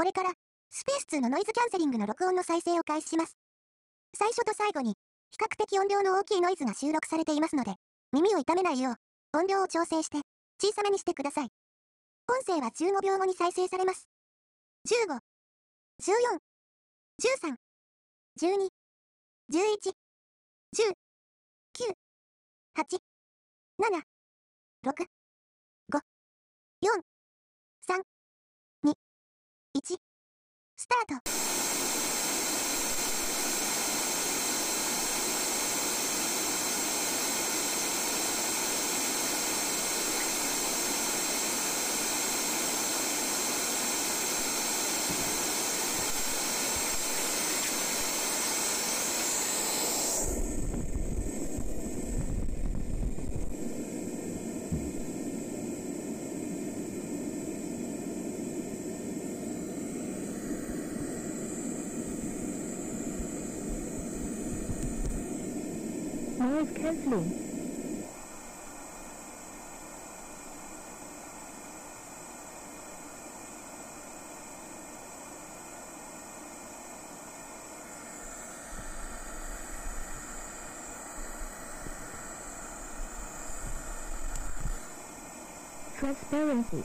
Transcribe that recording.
これから、スペース2のノイズキャンセリングの録音の再生を開始します。最初と最後に、比較的音量の大きいノイズが収録されていますので、耳を痛めないよう、音量を調整して、小さめにしてください。音声は15秒後に再生されます。15、14、13、12、11、10、9、8、7、6、5、4、タート。noise carefully. Transparency